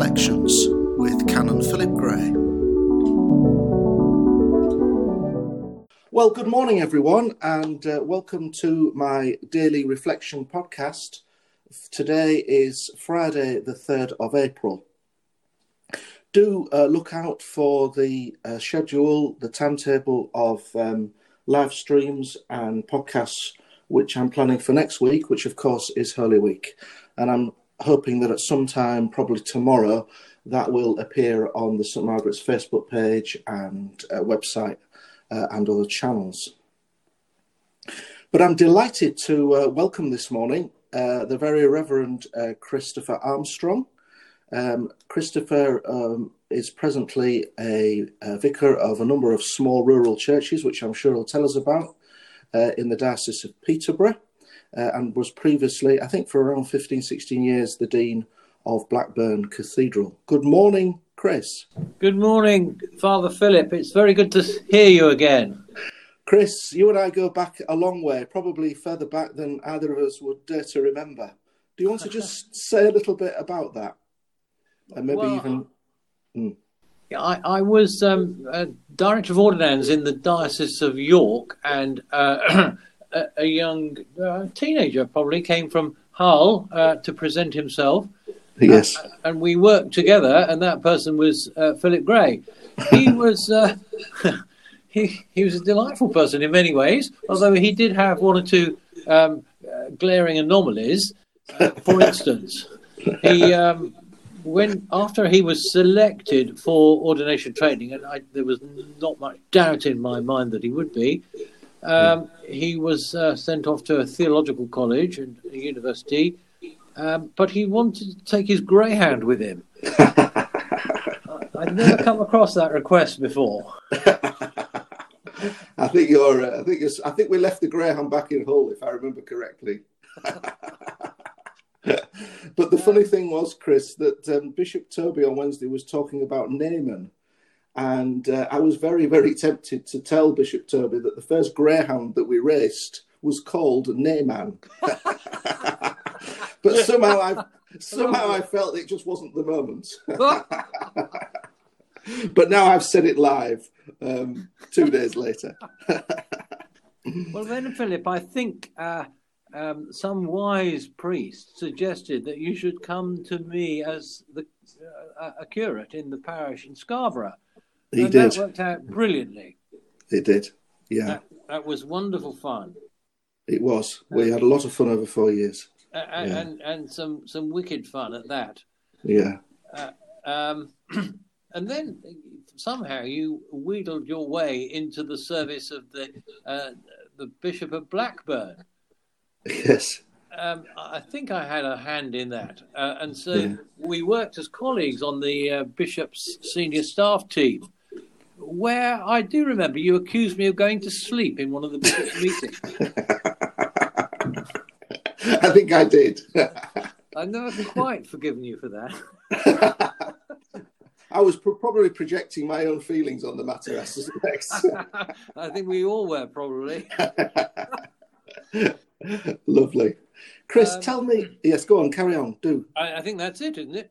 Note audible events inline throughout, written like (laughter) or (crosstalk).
Reflections with Canon Philip Gray. Well, good morning, everyone, and uh, welcome to my daily reflection podcast. Today is Friday, the 3rd of April. Do uh, look out for the uh, schedule, the timetable of um, live streams and podcasts which I'm planning for next week, which of course is Holy Week. And I'm hoping that at some time, probably tomorrow, that will appear on the St Margaret's Facebook page and uh, website uh, and other channels. But I'm delighted to uh, welcome this morning uh, the very Reverend uh, Christopher Armstrong. Um, Christopher um, is presently a, a, vicar of a number of small rural churches, which I'm sure he'll tell us about, uh, in the Diocese of Peterborough uh, and was previously, I think, for around 15, 16 years, the Dean of Blackburn Cathedral. Good morning, Chris. Good morning, Father Philip. It's very good to hear you again. Chris, you and I go back a long way, probably further back than either of us would dare to remember. Do you want to (laughs) just say a little bit about that? And maybe well, even. Hmm. Yeah, I, I was um, director of ordinands in the Diocese of York, and uh, (clears throat) a, a young uh, teenager probably came from Hull uh, to present himself. Yes. Uh, and we worked together, and that person was uh, Philip Gray. He (laughs) was. Uh, (laughs) he, he was a delightful person in many ways, although he did have one or two um, glaring anomalies. for instance, he um, when after he was selected for ordination training, and I, there was not much doubt in my mind that he would be, um, he was uh, sent off to a theological college and a university, um, but he wanted to take his greyhound with him. (laughs) I've never come across that request before. (laughs) I think you're. Uh, I think you're, I think we left the greyhound back in Hull, if I remember correctly. (laughs) but the funny thing was, Chris, that um, Bishop Toby on Wednesday was talking about Naaman and uh, I was very, very tempted to tell Bishop Toby that the first greyhound that we raced was called Naaman. (laughs) but somehow I somehow I felt it just wasn't the moment. (laughs) but now I've said it live um, two days later. (laughs) well, then, Philip, I think uh, um, some wise priest suggested that you should come to me as the, uh, a curate in the parish in Scarborough he and did. That worked out brilliantly. It did. Yeah. That, that was wonderful fun. It was. We had a lot of fun over four years. Uh, yeah. and and some some wicked fun at that. Yeah. Uh, um, (clears throat) and then somehow you wheedled your way into the service of the uh, the Bishop of Blackburn. Yes. Um, I think I had a hand in that, uh, and so yeah. we worked as colleagues on the uh, bishop's senior staff team where I do remember you accused me of going to sleep in one of the (laughs) meetings. I think I did. I've never quite forgiven you for that. (laughs) I was pro- probably projecting my own feelings on the matter, I suspect. (laughs) I think we all were, probably. Lovely. Chris, um, tell me. Yes, go on, carry on, do. I, I think that's it, isn't it?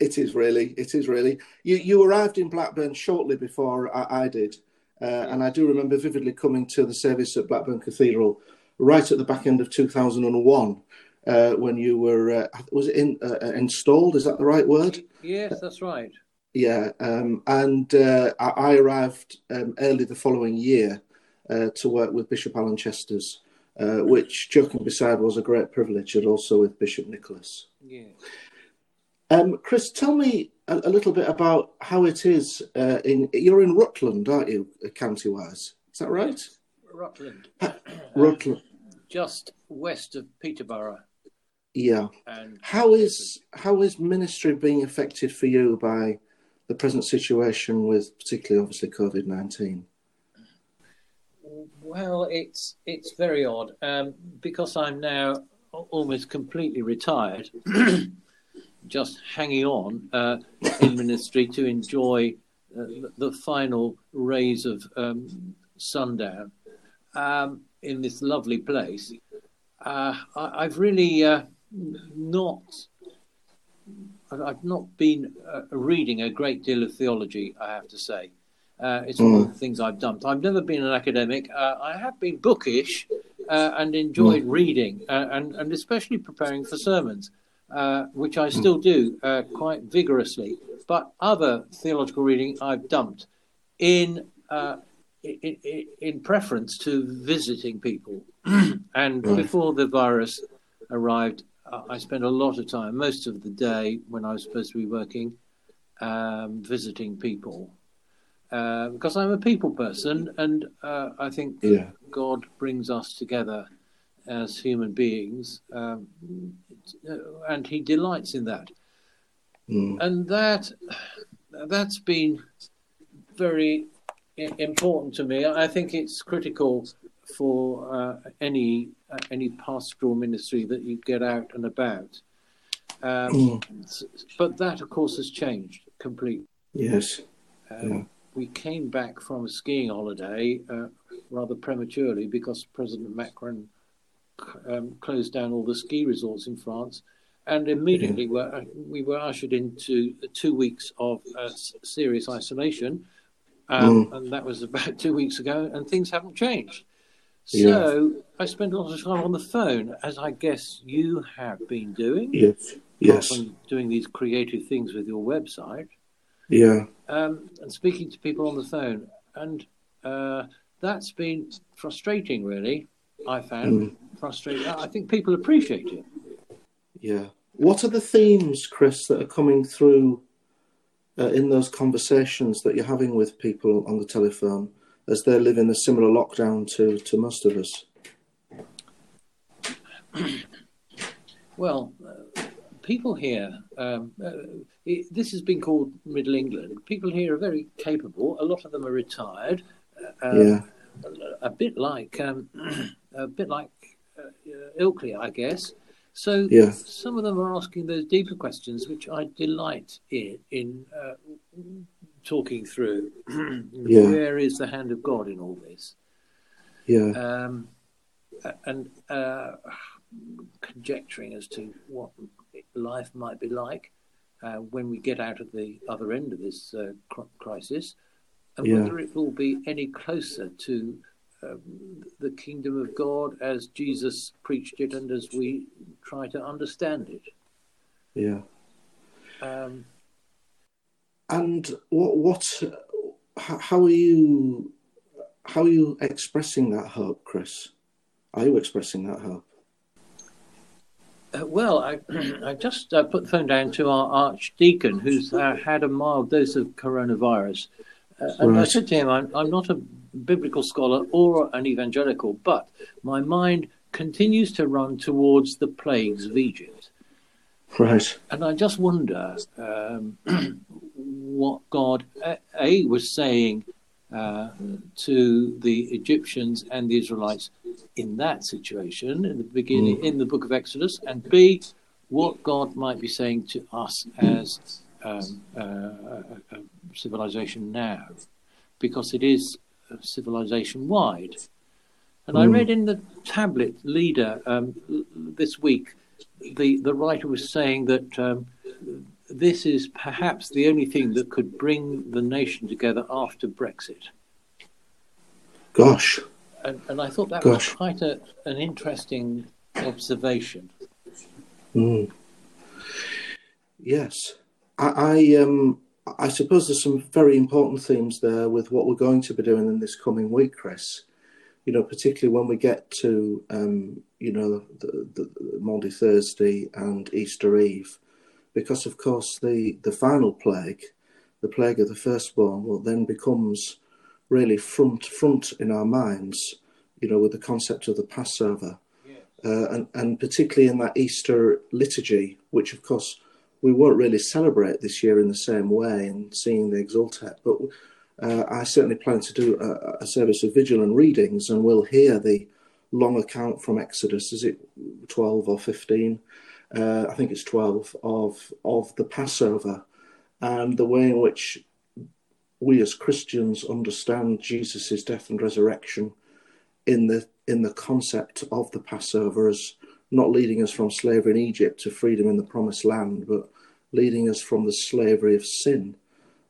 It is really. It is really. You you arrived in Blackburn shortly before I, I did, uh, and I do remember vividly coming to the service at Blackburn Cathedral right at the back end of 2001 uh, when you were uh, was it in, uh, uh, installed? Is that the right word? Yes, that's right. Yeah, um, and uh, I, arrived um, early the following year to work with Bishop Alan Chesters, which, joking beside, was a great privilege, and also with Bishop Nicholas. Yeah. Um, Chris, tell me a, a, little bit about how it is uh, in. You're in Rutland, aren't you, uh, county-wise? Is that right? Rutland. Rutland. just west of Peterborough. Yeah. And how is how is ministry being affected for you by the present situation with particularly obviously COVID nineteen? Well, it's it's very odd um, because I'm now almost completely retired. (clears throat) just hanging on uh, in ministry to enjoy uh, the final rays of um, sundown um, in this lovely place. Uh, I, have really uh, not. I've not been uh, reading a great deal of theology, I have to say. Uh, it's one of the things I've dumped. I've never been an academic. Uh, I have been bookish uh, and enjoyed reading, uh, and, and especially preparing for sermons, uh, which I still do uh, quite vigorously. But other theological reading I've dumped in, in, in preference to visiting people. (clears throat) and Right. before the virus arrived, I spent a lot of time, most of the day when I was supposed to be working, um, visiting people uh, because I'm a people person, and uh, I think Yeah. God brings us together as human beings, um, and He delights in that, Mm. and that that's been very important to me. I think it's critical for uh, any uh, any pastoral ministry that you get out and about. Um, Mm. But that, of course, has changed completely. Yes. Um, Yeah. We came back from a skiing holiday uh, rather prematurely because President Macron um, closed down all the ski resorts in France, and immediately were, we were ushered into two weeks of uh, serious isolation, um, and that was about (laughs) two weeks ago, and things haven't changed. So I spent a lot of time on the phone, as I guess you have been doing, Yes. Yes. doing these creative things with your website Yeah. um, and speaking to people on the phone, and uh, that's been frustrating. Really, I found frustrating. I think people appreciate it. Yeah. What are the themes, Chris, that are coming through uh, in those conversations that you're having with people on the telephone as they're living a similar lockdown to, to most of us? (clears throat) Well, uh, people here. Um, uh, it, this has been called Middle England. People here are very capable. A lot of them are retired. Uh, um, yeah. a bit like um, (clears throat) a bit like uh, Ilkley, I guess. So Yeah. some of them are asking those deeper questions, which I delight in in uh, talking through. (clears throat) Yeah. Where is the hand of God in all this? Yeah. Um, and uh, conjecturing as to what life might be like uh, when we get out of the other end of this uh, crisis, and Yeah. whether it will be any closer to um, the kingdom of God as Jesus preached it and as we try to understand it. Yeah. Um, And what what how are you how are you expressing that hope, Chris? Are you expressing that hope? Uh, well, I, (clears throat) I just uh, put the phone down to our archdeacon who's uh, had a mild dose of coronavirus. Uh, and I said to him, I'm, I'm not a biblical scholar or an evangelical, but my mind continues to run towards the plagues of Egypt. Right. And I just wonder um, (clears throat) what God, A, was saying uh, to the Egyptians and the Israelites in that situation, in the beginning, in the book of Exodus, and B, what God might be saying to us as um, uh, a, a civilization now, because it is civilization wide. And I read in the tablet leader um, this week, the, the writer was saying that um, this is perhaps the only thing that could bring the nation together after Brexit. Gosh. And, and I thought that Gosh. was quite a, an interesting observation. Mm. Yes, I, I um I suppose there's some very important themes there with what we're going to be doing in this coming week, Chris. You know, particularly when we get to um, you know the, the, the Maundy Thursday and Easter Eve, because of course the the final plague, the plague of the firstborn, well then becomes really front front in our minds. You know, with the concept of the Passover uh, and, and particularly in that Easter liturgy, which of course we won't really celebrate this year in the same way and seeing the Exultet, but uh, I certainly plan to do a, a service of vigil and readings, and we'll hear the long account from Exodus. Is it twelve or fifteen? Uh, I think it's twelve of of the Passover and the way in which we as Christians understand Jesus' death and resurrection in the in the concept of the Passover as not leading us from slavery in Egypt to freedom in the promised land, but leading us from the slavery of sin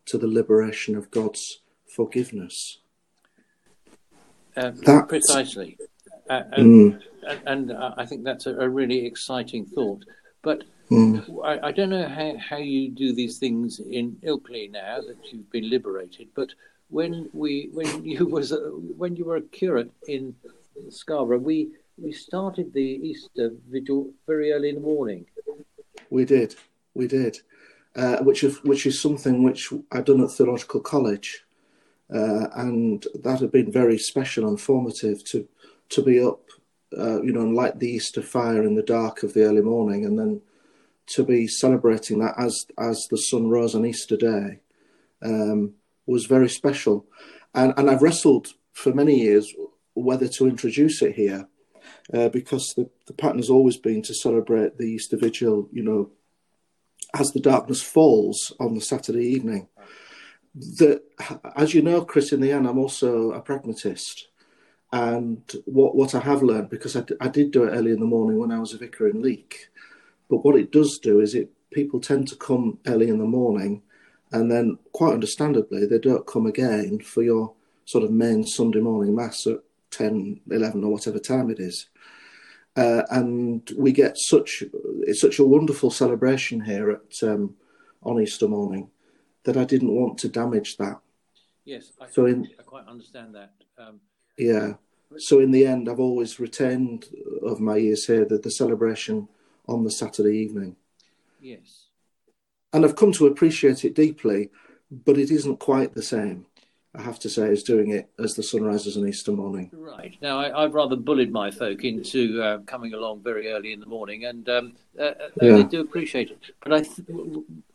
to the liberation of God's forgiveness. Uh, That- precisely. Uh, and, Mm, and, and uh, I think that's a, a really exciting thought. But mm, I, I don't know how, how you do these things in Ilkley now that you've been liberated. But when we when you (laughs) was when you were a curate in Scarborough, we we started the Easter vigil very early in the morning. we did, we did, uh, which is which is something which I'd done at theological college, uh, and that had been very special and formative to to be up, uh, you know, and light the Easter fire in the dark of the early morning, and then to be celebrating that as as the sun rose on Easter Day um, was very special, and and I've wrestled for many years whether to introduce it here, uh, because the the pattern has always been to celebrate the Easter Vigil, you know, as the darkness falls on the Saturday evening. That, as you know, Chris, in the end, I'm also a pragmatist. And what, what I have learned, because I, I did do it early in the morning when I was a vicar in Leek, but what it does do is it people tend to come early in the morning, and then quite understandably they don't come again for your sort of main Sunday morning mass at 10, 11 or whatever time it is. Uh, and we get such it's such a wonderful celebration here at um, on Easter morning that I didn't want to damage that. Yes, I, So in I quite understand that. Um, Yeah. So in the end, I've always retained of my years here the, the celebration on the Saturday evening, yes. and I've come to appreciate it deeply. But it isn't quite the same, I have to say, is doing it as the sun rises on Easter morning. Right. Now, I, I've rather bullied my folk into uh, coming along very early in the morning, and um, uh, uh, Yeah. they do appreciate it. But I, th-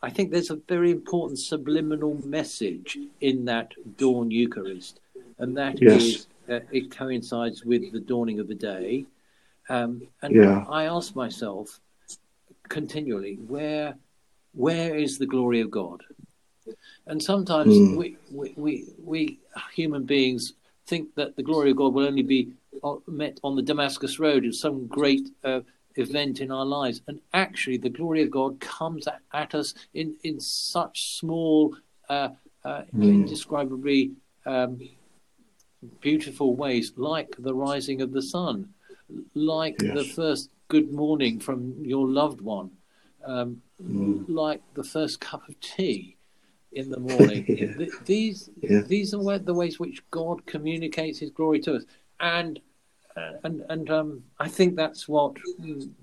I think there's a very important subliminal message in that dawn Eucharist, and that Yes. is uh, it coincides with the dawning of the day. Um, and Yeah. I ask myself continually, where, where is the glory of God? And sometimes Mm. we, we, we, we human beings think that the glory of God will only be met on the Damascus Road as some great uh, event in our lives. And actually, the glory of God comes at, at us in, in such small, uh, uh, Mm. indescribably um, beautiful ways, like the rising of the sun, like Yes. the first good morning from your loved one, um, Mm. like the first cup of tea in the morning. (laughs) Yeah. These Yeah. these are the ways which God communicates His glory to us, and uh, and and um, I think that's what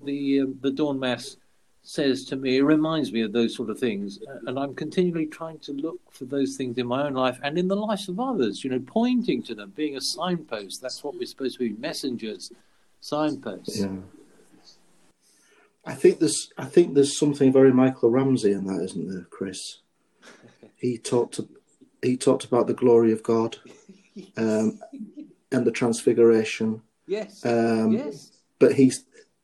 the um, the dawn mass says to me. It reminds me of those sort of things, uh, and I'm continually trying to look for those things in my own life and in the lives of others. You know, pointing to them, being a signpost. That's what we're supposed to be, messengers, signposts. Yeah. I think there's I think there's something very Michael Ramsey in that, isn't there, Chris? He talked he talked about the glory of God um, and the transfiguration, Yes. um, yes. but he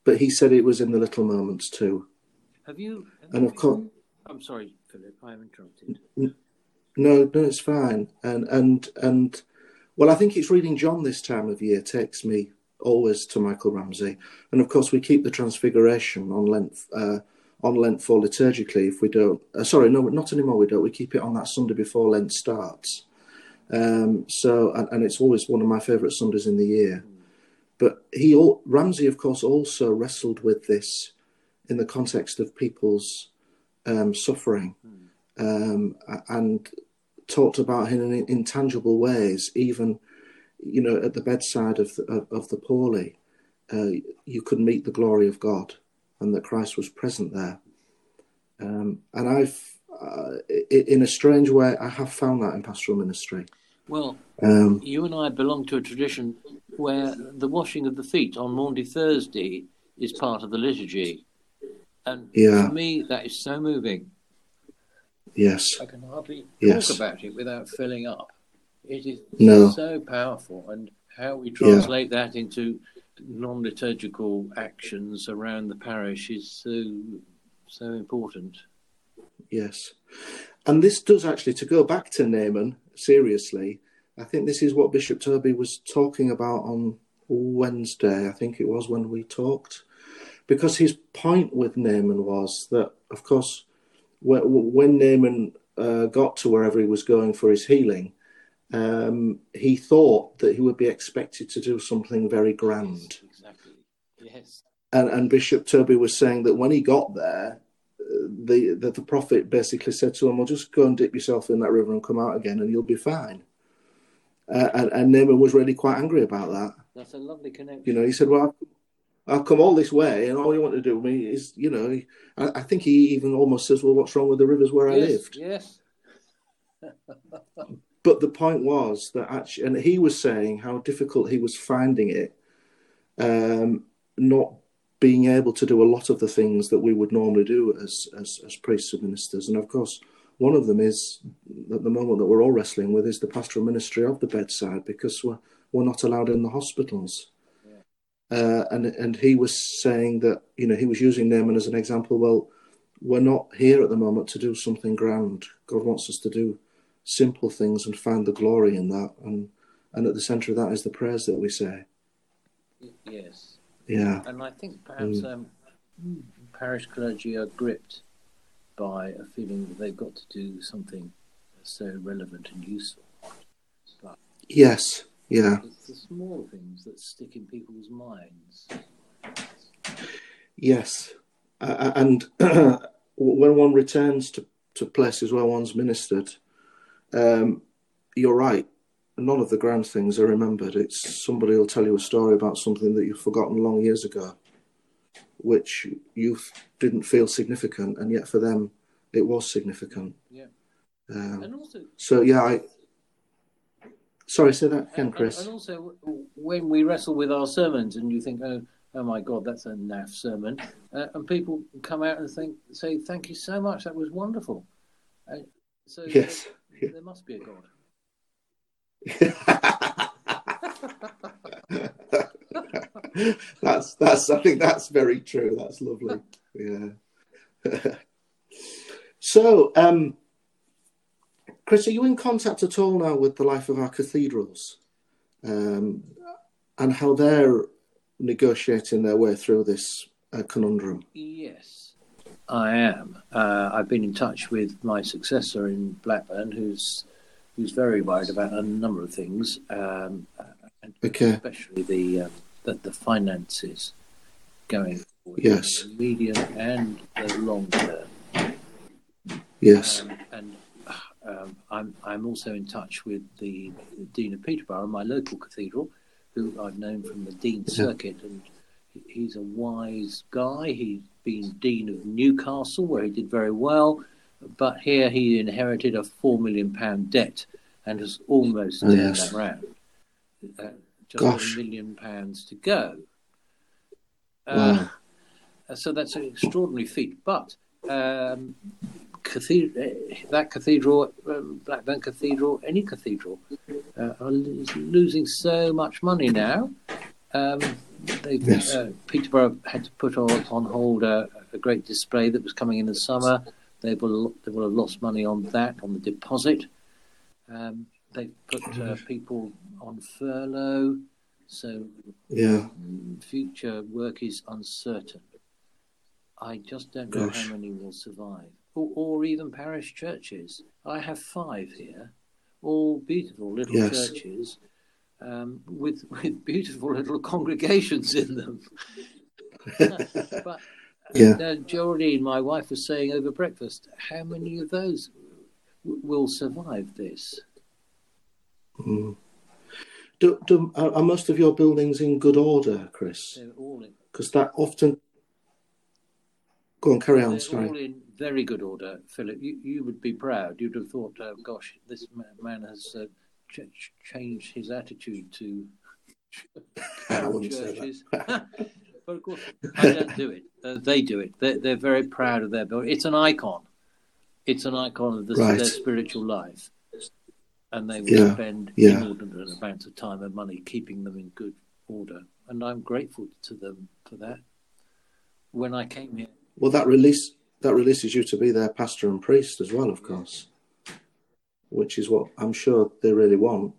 but he said it was in the little moments too. Have you? have And of course, I'm sorry, Philip. I am interrupted. no, no, it's fine. And and and well, I think it's reading John this time of year takes me always to Michael Ramsey, and of course we keep the Transfiguration on Lent uh, on Lent for liturgically. If we don't, uh, sorry, no, not anymore. We don't. We keep it on that Sunday before Lent starts. Um, so and, and it's always one of my favourite Sundays in the year. But he Ramsey, of course, also wrestled with this in the context of people's um, suffering um, and talked about him in intangible ways, even you know at the bedside of the, of the poorly, uh, you could meet the glory of God, and that Christ was present there. Um, and I've, uh, in a strange way, I have found that in pastoral ministry. Well, Um, you and I belong to a tradition where the washing of the feet on Maundy Thursday is part of the liturgy. And Yeah. for me, that is so moving. yes, I can hardly Yes. talk about it without filling up. It is No. so powerful, and how we translate that into non-liturgical actions around the parish is so so important. yes. And this does actually, to go back to Naaman, seriously, I think this is what Bishop Toby was talking about on Wednesday, I think it was when we talked. Because his point with Naaman was that, of course, when Naaman uh, got to wherever he was going for his healing, um, he thought that he would be expected to do something very grand. Exactly. Yes. And, and Bishop Toby was saying that when he got there, the, the, the prophet basically said to him, "Well, just go and dip yourself in that river and come out again, and you'll be fine." Uh, and, and Naaman was really quite angry about that. That's a lovely connection. You know, he said, "Well, I've come all this way, and all you want to do with me is, you know." I, I think he even almost says, "Well, what's wrong with the rivers where yes, I lived?" Yes. (laughs) but the point was that actually, and he was saying how difficult he was finding it, um, not being able to do a lot of the things that we would normally do as, as, as priests and ministers. And of course, one of them is at the moment that we're all wrestling with is the pastoral ministry of the bedside because we're, we're not allowed in the hospitals. Yeah. Uh, and and he was saying that you know he was using Naaman as an example. Well, we're not here at the moment to do something grand. God wants us to do simple things and find the glory in that. And and at the centre of that is the prayers that we say. Yes. Yeah. And I think perhaps mm. um, parish clergy are gripped by a feeling that they've got to do something so relevant and useful. But yes, yeah. It's the small things that stick in people's minds. Yes. Uh, and (clears throat) when one returns to, to places where one's ministered, um, you're right none of the grand things are remembered. It's somebody will tell you a story about something that you've forgotten long years ago, which you didn't feel significant, and yet for them it was significant. Yeah. Um, and also, so yeah, I. Sorry, say that again, Chris. And, and also, when we wrestle with our sermons, and you think, "Oh, oh my God, that's a naff sermon," uh, and people come out and think, say, "Thank you so much, that was wonderful." Uh, so yes, (laughs) there, must be a God. (laughs) that's that's I think that's very true. That's lovely. Yeah. (laughs) so, um, Chris, are you in contact at all now with the life of our cathedrals, um, and how they're negotiating their way through this uh, conundrum? Yes, I am. Uh, I've been in touch with my successor in Blackburn, who's who's very worried about a number of things, um, okay. especially the, uh, the, the finances going forward, yes, the medium and the long term. Yes, um, and um, I'm I'm also in touch with the, the, Dean of Peterborough, my local cathedral, who I've known from the Dean circuit, and he's a wise guy. He's been Dean of Newcastle, where he did very well but here he inherited a four million pound debt and has almost turned yes. that round. Uh, just Gosh. a million pounds to go. Uh, wow. So that's an extraordinary feat. But um, cathedral, that cathedral, um, Blackburn Cathedral, any cathedral, uh, are losing so much money now. Um, yes. uh, Peterborough had to put on, on hold a, a, great display that was coming in the summer. They will they will have lost money on that on the deposit. Um, they've put uh, people on furlough, so yeah, future work is uncertain. I just don't know Gosh. how many will survive, or, or, even parish churches. I have five here, all beautiful little yes. churches. Um, with with beautiful little congregations in them. (laughs) but yeah. And, uh, Geraldine, my wife, was saying over breakfast, how many of those w- will survive this? Mm. Do, do, are most of your buildings in good order, Chris? All in. Because that often. Go on, carry on. They're sorry. all in very good order, Philip. You, you would be proud. You'd have thought, oh, gosh, this man has uh, ch- changed his attitude to (laughs) churches. (laughs) But of course, I don't do it. Uh, they do it. They're, they're, very proud of their building. It's an icon. It's an icon of the, right. their spiritual life, and they will yeah. spend yeah. inordinate amounts of time and money keeping them in good order. And I'm grateful to them for that. When I came here, well, that release that releases you to be their pastor and priest as well, of course, which is what I'm sure they really want.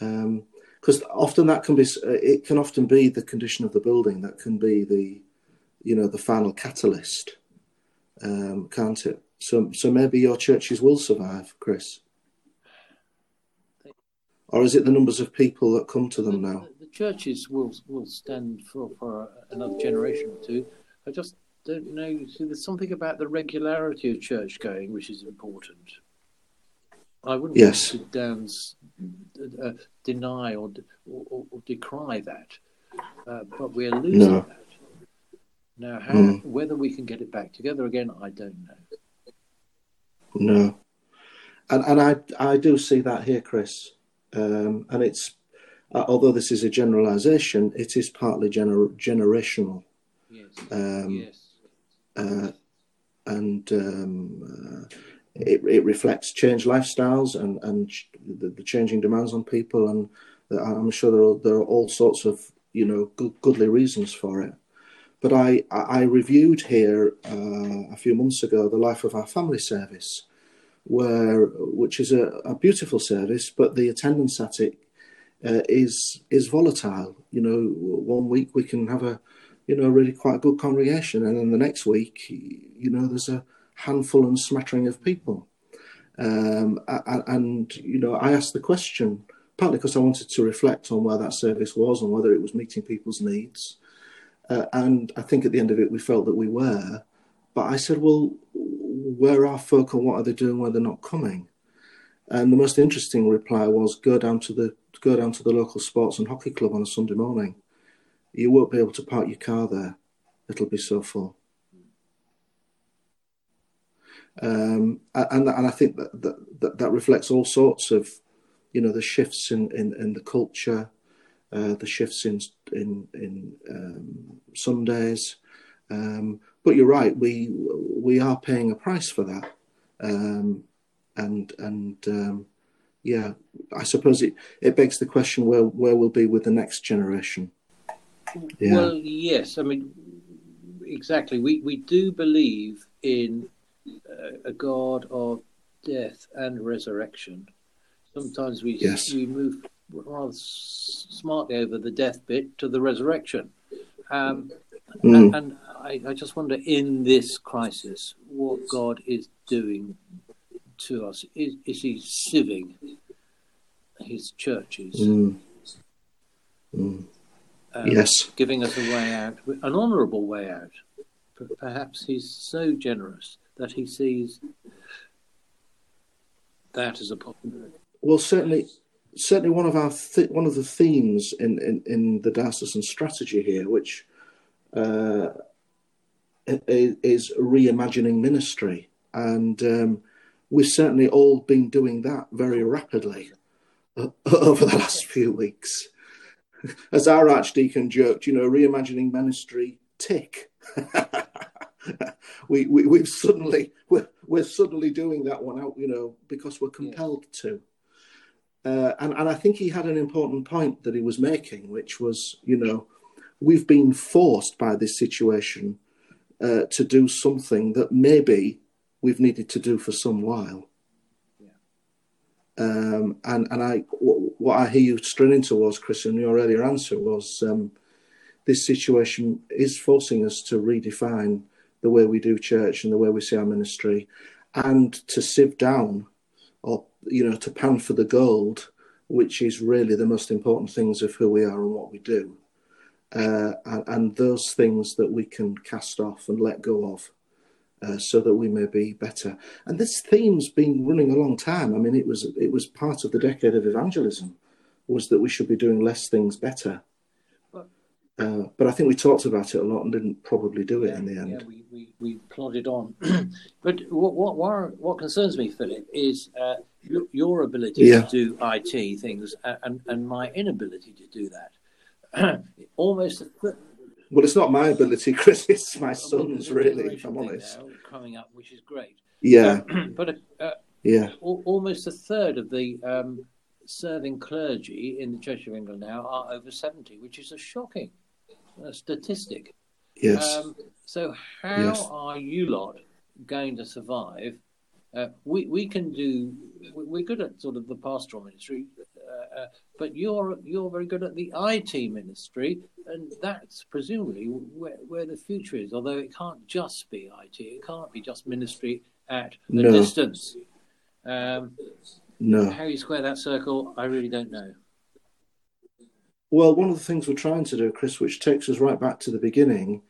Um, because often that can be uh, it can often be the condition of the building that can be the you know the final catalyst um, can't it So, so maybe your churches will survive, Chris. Or is it the numbers of people that come to them now? The, the churches will will stand for, for another generation or two. I just don't know. See, there's something about the regularity of church going which is important. I wouldn't yes. sit down, uh, deny or, or, or, decry that, uh, but we're losing no. that. Now, how, mm. whether we can get it back together again, I don't know. No, and and I I do see that here, Chris, um, and it's uh, although this is a generalisation, it is partly gener- generational. Yes. Um, yes. Uh, and um, uh, it, it reflects changed lifestyles and, and the, the, changing demands on people. And I'm sure there are, there are all sorts of, you know, good, goodly reasons for it. But I, I reviewed here uh, a few months ago the life of our family service, where which is a, a beautiful service, but the attendance at it uh, is is volatile. You know, one week we can have a you know really quite a good congregation, and then the next week, you know, there's a handful and smattering of people. Um, and, you know, I asked the question partly because I wanted to reflect on where that service was and whether it was meeting people's needs. Uh, and I think at the end of it, we felt that we were. But I said, well, where are folk and what are they doing when they're not coming? And the most interesting reply was, go down to the go down to the local sports and hockey club on a Sunday morning. You won't be able to park your car there; it'll be so full. Um, and and I think that, that that reflects all sorts of, you know, the shifts in in, in the culture, uh, the shifts in in in um, Sundays. Um, but you're right, we we are paying a price for that, um, and and um, yeah, I suppose it, it begs the question where where we'll be with the next generation. Yeah. Well, yes, I mean exactly. We we do believe in a God of death and resurrection. Sometimes we yes. we move rather smartly over the death bit to the resurrection, um, mm. and, and I, I, just wonder in this crisis what God is doing to us. Is, is He sieving His churches? Mm. Mm. Um, yes, giving us a way out, an honourable way out. Perhaps He's so generous that he sees that as a possibility? Well, certainly, certainly one of our th- one of the themes in, in, in the diocesan strategy here, which uh, is reimagining ministry, and um, we've certainly all been doing that very rapidly uh, (laughs) over the last few weeks. (laughs) As our archdeacon joked, you know, reimagining ministry tick. (laughs) (laughs) we, we we've suddenly we're, we're suddenly doing that one out, you know, because we're compelled yes. to. Uh, and and I think he had an important point that he was making, which was, you know, we've been forced by this situation uh, to do something that maybe we've needed to do for some while. Um, and and I what I hear you straining towards, Chris, in your earlier answer was um, this situation is forcing us to redefine the way we do church and the way we see our ministry, and to sieve down or you know to pan for the gold, which is really the most important things of who we are and what we do, uh, and, and, those things that we can cast off and let go of. Uh, so that we may be better, and this theme's been running a long time. I mean, it was it was part of the decade of evangelism, was that we should be doing less things better, uh, but I think we talked about it a lot and didn't probably do it yeah, in the end. Yeah, we, we, we plodded on. (clears throat) but what, what, what concerns me, Philip, is uh, your, your, ability yeah. to do IT things and, and my inability to do that. (clears throat) Almost. well, it's not my ability, (laughs) Chris. It's my son's, really, if I'm honest. Coming up, which is great. Yeah. (clears throat) but uh, yeah, almost a third of the um, serving clergy in the Church of England now are over 70, which is a shocking statistic. Yes. Um, so how yes. are you lot going to survive? Uh, we we can do. We're good at sort of the pastoral ministry, uh, uh, but you're you're very good at the IT ministry, and that's presumably where, where the future is. Although it can't just be IT, it can't be just ministry at the No. distance. Um, No. how you square that circle, I really don't know. Well, one of the things we're trying to do, Chris, which takes us right back to the beginning,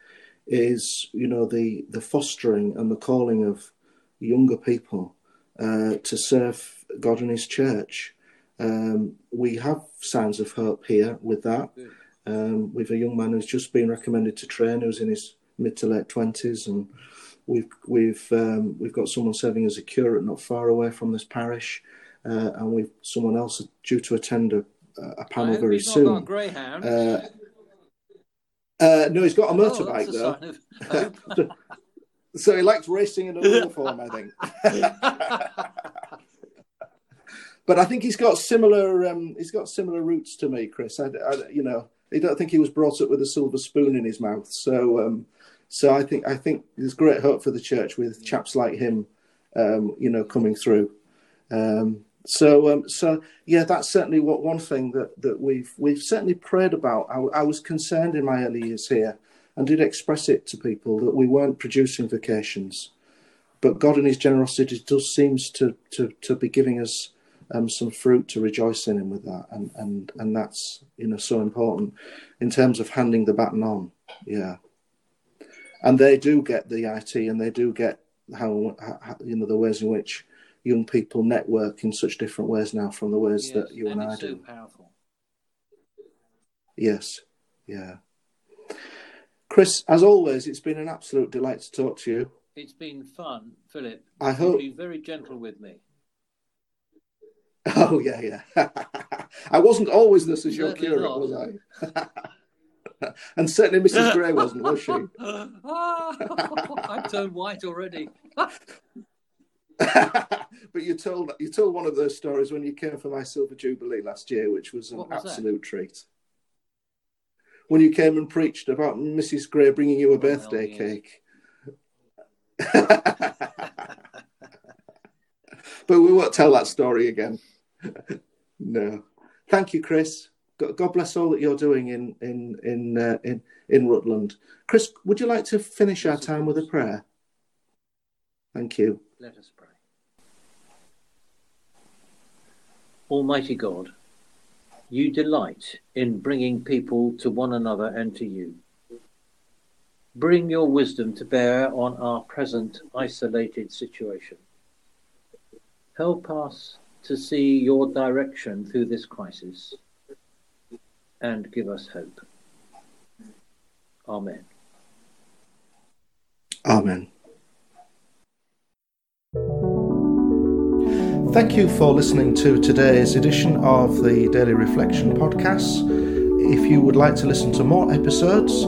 is you know the the fostering and the calling of younger people uh, to serve God and His church. Um, we have signs of hope here with that. Um, we've a young man who's just been recommended to train, who's in his mid to late twenties, and we've we've um, we've got someone serving as a curate not far away from this parish, uh, and we've someone else due to attend a, a panel very soon. greyhound. Uh, uh, no, he's got a Oh, motorbike though, sign of (laughs) hope. so he likes racing in a uniform, I think. (laughs) but I think he's got similar. Um, he's got similar roots to me, Chris. I, I- you know, I don't think he was brought up with a silver spoon in his mouth. So, um, so I think I think there's great hope for the church with chaps like him, um, you know, coming through. Um, so, um, so yeah, that's certainly what one thing that, that we've we've certainly prayed about. I, I was concerned in my early years here, and did express it to people that we weren't producing vocations, but God in His generosity does seems to to to be giving us um, some fruit to rejoice in Him with that, and and and that's you know so important in terms of handing the baton on. Yeah, and they do get the IT, and they do get how, how you know the ways in which young people network in such different ways now from the ways Yes, that you and, and I it's so do. powerful. Yes, yeah. Chris, as always, it's been an absolute delight to talk to you. It's been fun, Philip. I hope hope. been very gentle with me. (laughs) Oh yeah, yeah. (laughs) I wasn't always this as your curate, not. was I? (laughs) and certainly Mrs. Gray wasn't, was she? Ah, I've turned white already. (laughs) but you told you told one of those stories when you came for my silver jubilee last year, which was an was that? absolute treat. When you came and preached about Mrs. Gray bringing you a birthday yes. cake. (laughs) but we won't tell that story again. (laughs) no. Thank you, Chris. God God bless all that you're doing in in in uh, in in Rutland. Chris, would you like to finish our time with a prayer? Thank you. Let us Almighty God, you delight in bringing people to one another and to you. Bring your wisdom to bear on our present isolated situation. Help us to see your direction through this crisis and give us hope. Amen. Amen. Thank you for listening to today's edition of the Daily Reflection podcast. If you would like to listen to more episodes,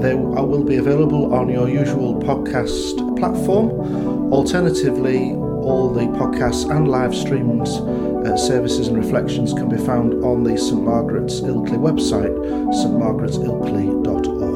they will be available on your usual podcast platform. Alternatively, all the podcasts and live streams, uh, services, and reflections can be found on the St Margaret's Ilkley website, stmargaretsilkley.org.